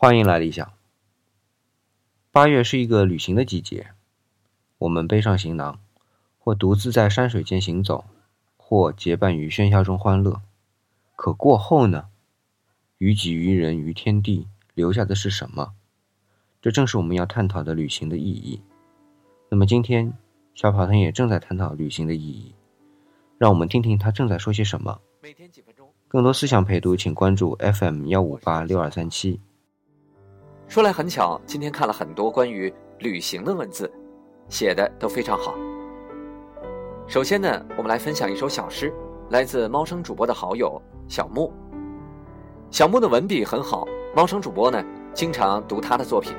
欢迎来理想。八月是一个旅行的季节，我们背上行囊，或独自在山水间行走，或结伴于喧嚣中欢乐。可过后呢？于己、于人、于天地，留下的是什么？这正是我们要探讨的旅行的意义。那么今天，小跑团也正在探讨旅行的意义。让我们听听他正在说些什么。每天几分钟，更多思想陪读，请关注 FM 幺五八六二三七。说来很巧，今天看了很多关于旅行的文字，写的都非常好。首先呢，我们来分享一首小诗，来自猫生主播的好友小木。小木的文笔很好，猫生主播呢经常读他的作品，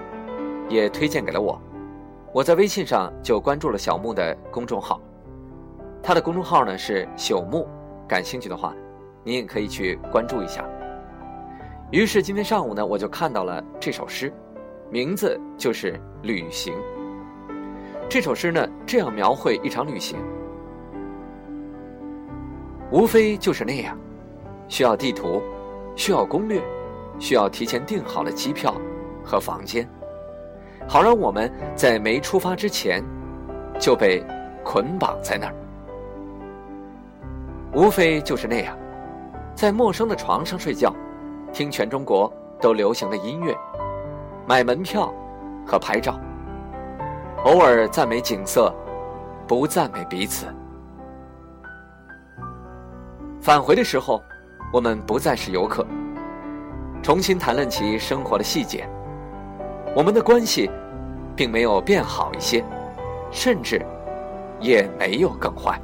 也推荐给了我。我在微信上就关注了小木的公众号，他的公众号呢是朽木，感兴趣的话，您也可以去关注一下。于是今天上午呢，我就看到了这首诗，名字就是《旅行》。这首诗呢，这样描绘一场旅行，无非就是那样，需要地图，需要攻略，需要提前订好了机票和房间，好让我们在没出发之前就被捆绑在那儿。无非就是那样，在陌生的床上睡觉。听全中国都流行的音乐，买门票和拍照，偶尔赞美景色，不赞美彼此。返回的时候，我们不再是游客，重新谈论起生活的细节。我们的关系并没有变好一些，甚至也没有更坏。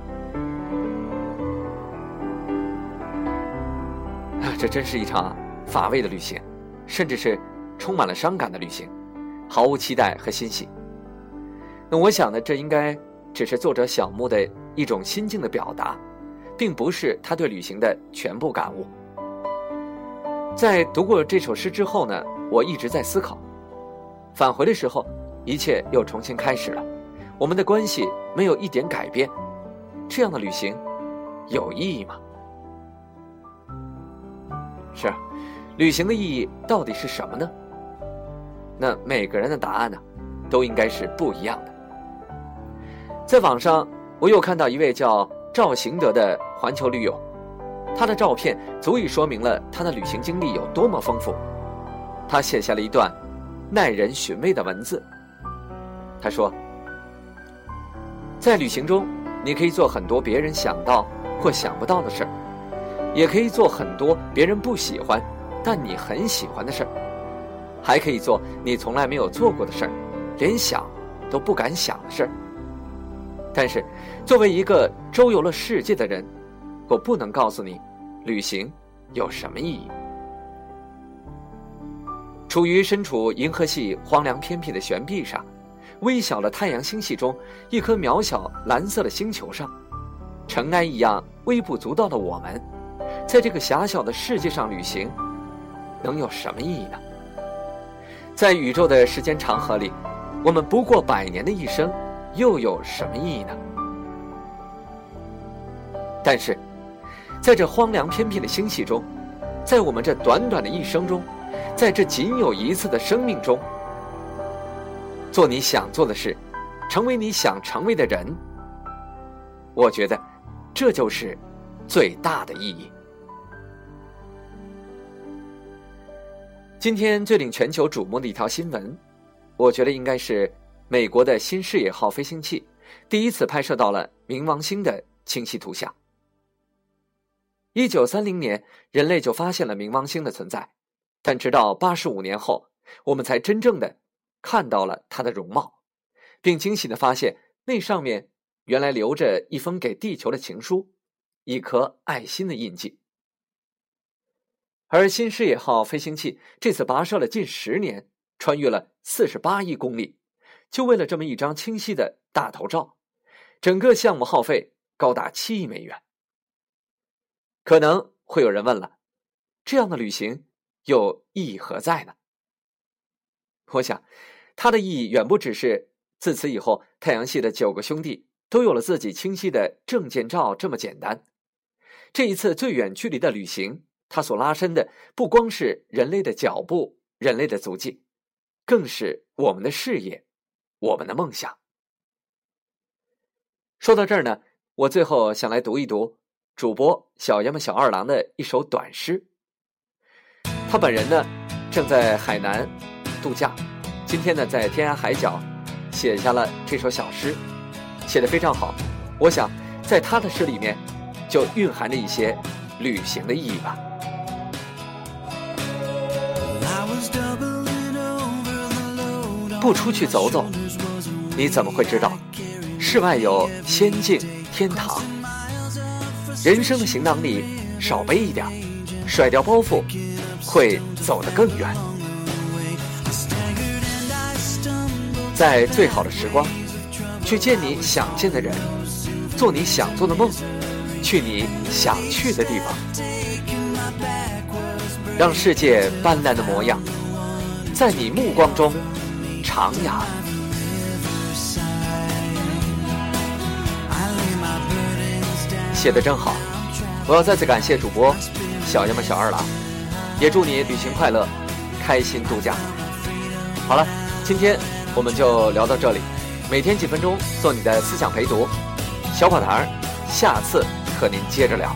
啊，这真是一场。乏味的旅行，甚至是充满了伤感的旅行，毫无期待和欣喜。那我想呢，这应该只是作者小木的一种心境的表达，并不是他对旅行的全部感悟。在读过这首诗之后呢，我一直在思考：返回的时候，一切又重新开始了，我们的关系没有一点改变，这样的旅行有意义吗？是。旅行的意义到底是什么呢？那每个人的答案呢，都应该是不一样的。在网上，我又看到一位叫赵行德的环球驴友，他的照片足以说明了他的旅行经历有多么丰富。他写下了一段耐人寻味的文字。他说：“在旅行中，你可以做很多别人想到或想不到的事儿，也可以做很多别人不喜欢。”但你很喜欢的事儿，还可以做你从来没有做过的事儿，连想都不敢想的事儿。但是，作为一个周游了世界的人，我不能告诉你，旅行有什么意义。处于身处银河系荒凉偏僻的悬臂上，微小的太阳星系中一颗渺小蓝色的星球上，尘埃一样微不足道的我们，在这个狭小的世界上旅行。能有什么意义呢？在宇宙的时间长河里，我们不过百年的一生，又有什么意义呢？但是，在这荒凉偏僻的星系中，在我们这短短的一生中，在这仅有一次的生命中，做你想做的事，成为你想成为的人，我觉得，这就是最大的意义。今天最令全球瞩目的一条新闻，我觉得应该是美国的新视野号飞行器第一次拍摄到了冥王星的清晰图像。一九三零年，人类就发现了冥王星的存在，但直到八十五年后，我们才真正的看到了它的容貌，并惊喜的发现那上面原来留着一封给地球的情书，一颗爱心的印记。而新视野号飞行器这次跋涉了近十年，穿越了四十八亿公里，就为了这么一张清晰的大头照，整个项目耗费高达七亿美元。可能会有人问了，这样的旅行又意义何在呢？我想，它的意义远不只是自此以后太阳系的九个兄弟都有了自己清晰的证件照这么简单。这一次最远距离的旅行。它所拉伸的不光是人类的脚步人类的足迹，更是我们的事业，我们的梦想。说到这儿呢，我最后想来读一读主播小杨么小二郎的一首短诗。他本人呢，正在海南度假，今天呢，在天涯海角写下了这首小诗，写的非常好。我想，在他的诗里面，就蕴含着一些旅行的意义吧。不出去走走，你怎么会知道世外有仙境天堂？人生的行囊里少背一点，甩掉包袱，会走得更远。在最好的时光，去见你想见的人，做你想做的梦，去你想去的地方，让世界斑斓的模样，在你目光中。徜徉，写的真好！我要再次感谢主播小爷们小二郎，也祝你旅行快乐，开心度假。好了，今天我们就聊到这里，每天几分钟做你的思想陪读，小跑堂，下次和您接着聊。